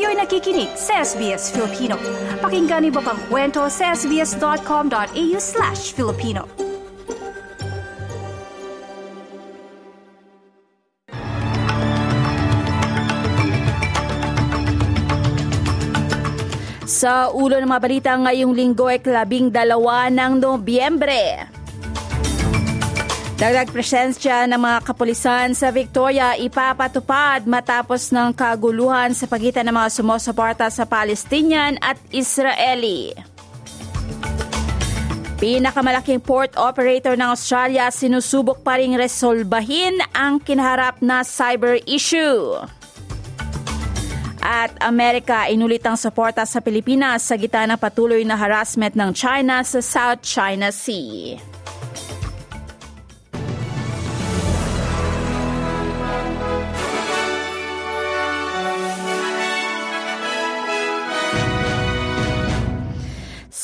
Kayo'y nakikinig sa SBS Filipino. Pakinggan niyo pa ang kwento sa sbs.com.au slash Filipino. Sa ulo ng mga balita ngayong linggo ay labing dalawa ng Nobyembre. Dagdag presensya ng mga kapulisan sa Victoria ipapatupad matapos ng kaguluhan sa pagitan ng mga sumusuporta sa Palestinian at Israeli. Pinakamalaking port operator ng Australia sinusubok pa ring resolbahin ang kinaharap na cyber issue. At Amerika inulit ang suporta sa Pilipinas sa gitna ng patuloy na harassment ng China sa South China Sea.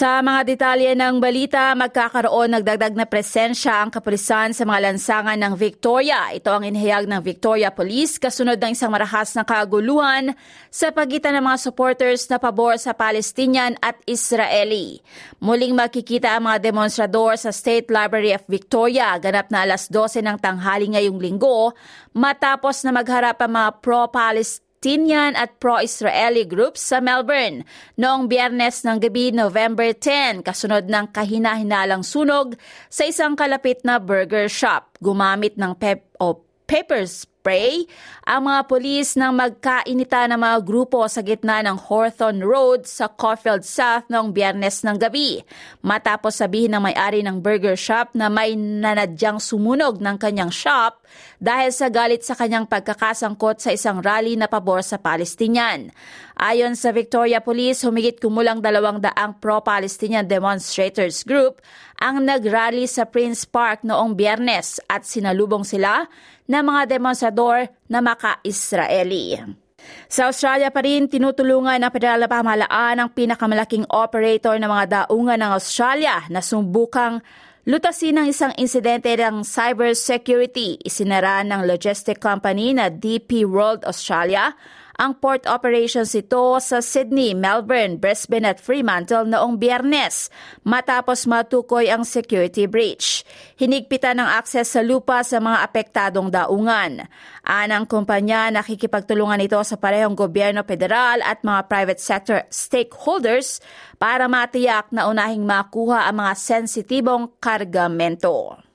Sa mga detalye ng balita, magkakaroon nagdagdag na presensya ang kapulisan sa mga lansangan ng Victoria. Ito ang inihayag ng Victoria Police kasunod ng isang marahas na kaguluhan sa pagitan ng mga supporters na pabor sa Palestinian at Israeli. Muling makikita ang mga demonstrador sa State Library of Victoria ganap na alas 12 ng tanghali ngayong linggo matapos na magharap ang mga pro-Palestinian Palestinian at pro-Israeli groups sa Melbourne noong biyernes ng gabi November 10 kasunod ng kahina-hinalang sunog sa isang kalapit na burger shop. Gumamit ng pep o peppers spray ang mga polis ng magkainita ng mga grupo sa gitna ng Hawthorne Road sa Caulfield South noong biyernes ng gabi. Matapos sabihin ng may-ari ng burger shop na may nanadyang sumunog ng kanyang shop dahil sa galit sa kanyang pagkakasangkot sa isang rally na pabor sa Palestinian. Ayon sa Victoria Police, humigit kumulang dalawang daang pro-Palestinian demonstrators group ang nagrally sa Prince Park noong biyernes at sinalubong sila ng mga demonstrador na maka-Israeli. Sa Australia pa rin, tinutulungan ng federal na pamahalaan ang pinakamalaking operator ng mga daungan ng Australia na sumbukang lutasin ng isang insidente ng cybersecurity. Isinara ng logistic company na DP World Australia ang port operations ito sa Sydney, Melbourne, Brisbane at Fremantle noong biyernes matapos matukoy ang security breach. Hinigpitan ng akses sa lupa sa mga apektadong daungan. Anang kumpanya nakikipagtulungan ito sa parehong gobyerno federal at mga private sector stakeholders para matiyak na unahing makuha ang mga sensitibong kargamento.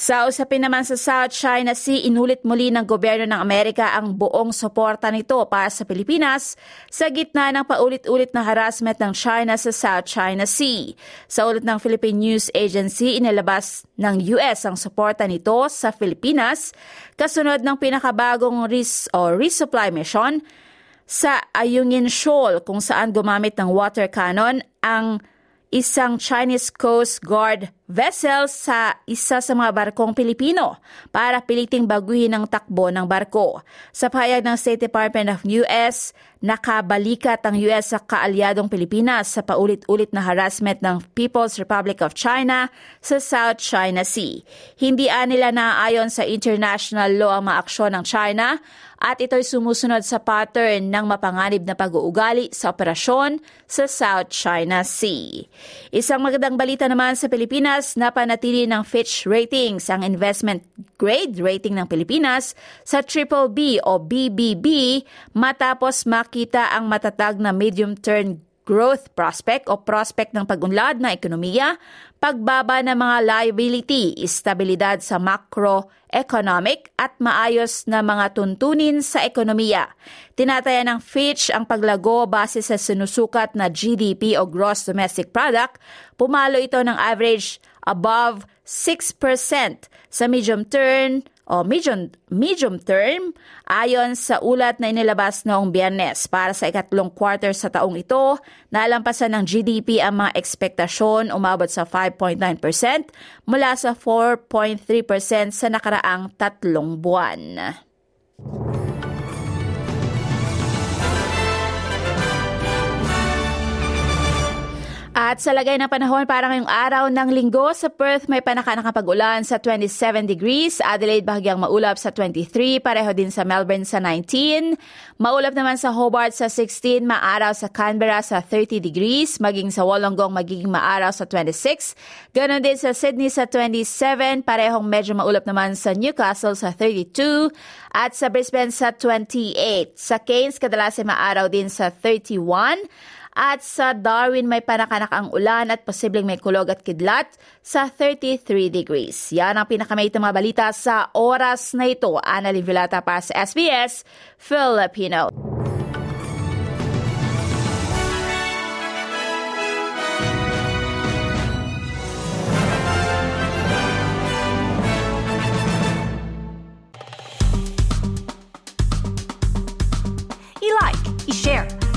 Sa usapin naman sa South China Sea, inulit muli ng gobyerno ng Amerika ang buong suporta nito para sa Pilipinas sa gitna ng paulit-ulit na harassment ng China sa South China Sea. Sa ulit ng Philippine News Agency, inilabas ng US ang suporta nito sa Pilipinas kasunod ng pinakabagong res o resupply mission sa Ayungin Shoal kung saan gumamit ng water cannon ang isang Chinese Coast Guard vessel sa isa sa mga barkong Pilipino para piliting baguhin ang takbo ng barko. Sa pahayag ng State Department of US, nakabalikat ang US sa kaalyadong Pilipinas sa paulit-ulit na harassment ng People's Republic of China sa South China Sea. Hindi nila naaayon sa international law ang mga aksyon ng China at ito'y sumusunod sa pattern ng mapanganib na pag-uugali sa operasyon sa South China Sea. Isang magandang balita naman sa Pilipinas Pilipinas na panatili ng Fitch Ratings ang investment grade rating ng Pilipinas sa triple B o BBB matapos makita ang matatag na medium-term growth prospect o prospect ng pagunlad na ekonomiya, pagbaba ng mga liability, istabilidad sa macroeconomic at maayos na mga tuntunin sa ekonomiya. Tinataya ng Fitch ang paglago base sa sinusukat na GDP o Gross Domestic Product. Pumalo ito ng average above 6% sa medium term o medium, medium term ayon sa ulat na inilabas noong biyernes para sa ikatlong quarter sa taong ito, nalampasan ng GDP ang mga ekspektasyon umabot sa 5.9% mula sa 4.3% sa nakaraang tatlong buwan. At sa lagay ng panahon para ngayong araw ng linggo sa Perth may panakanakapag-ulan sa 27 degrees, Adelaide bahagyang maulap sa 23, pareho din sa Melbourne sa 19. Maulap naman sa Hobart sa 16, maaraw sa Canberra sa 30 degrees, maging sa Wollongong magiging maaraw sa 26. Ganon din sa Sydney sa 27, parehong medyo maulap naman sa Newcastle sa 32 at sa Brisbane sa 28. Sa Cairns kadalasan maaraw din sa 31 at sa Darwin may panakanak ang ulan at posibleng may kulog at kidlat sa 33 degrees. Yan ang pinakamait mga balita sa oras na ito. Ana Livilata para sa SBS Filipino.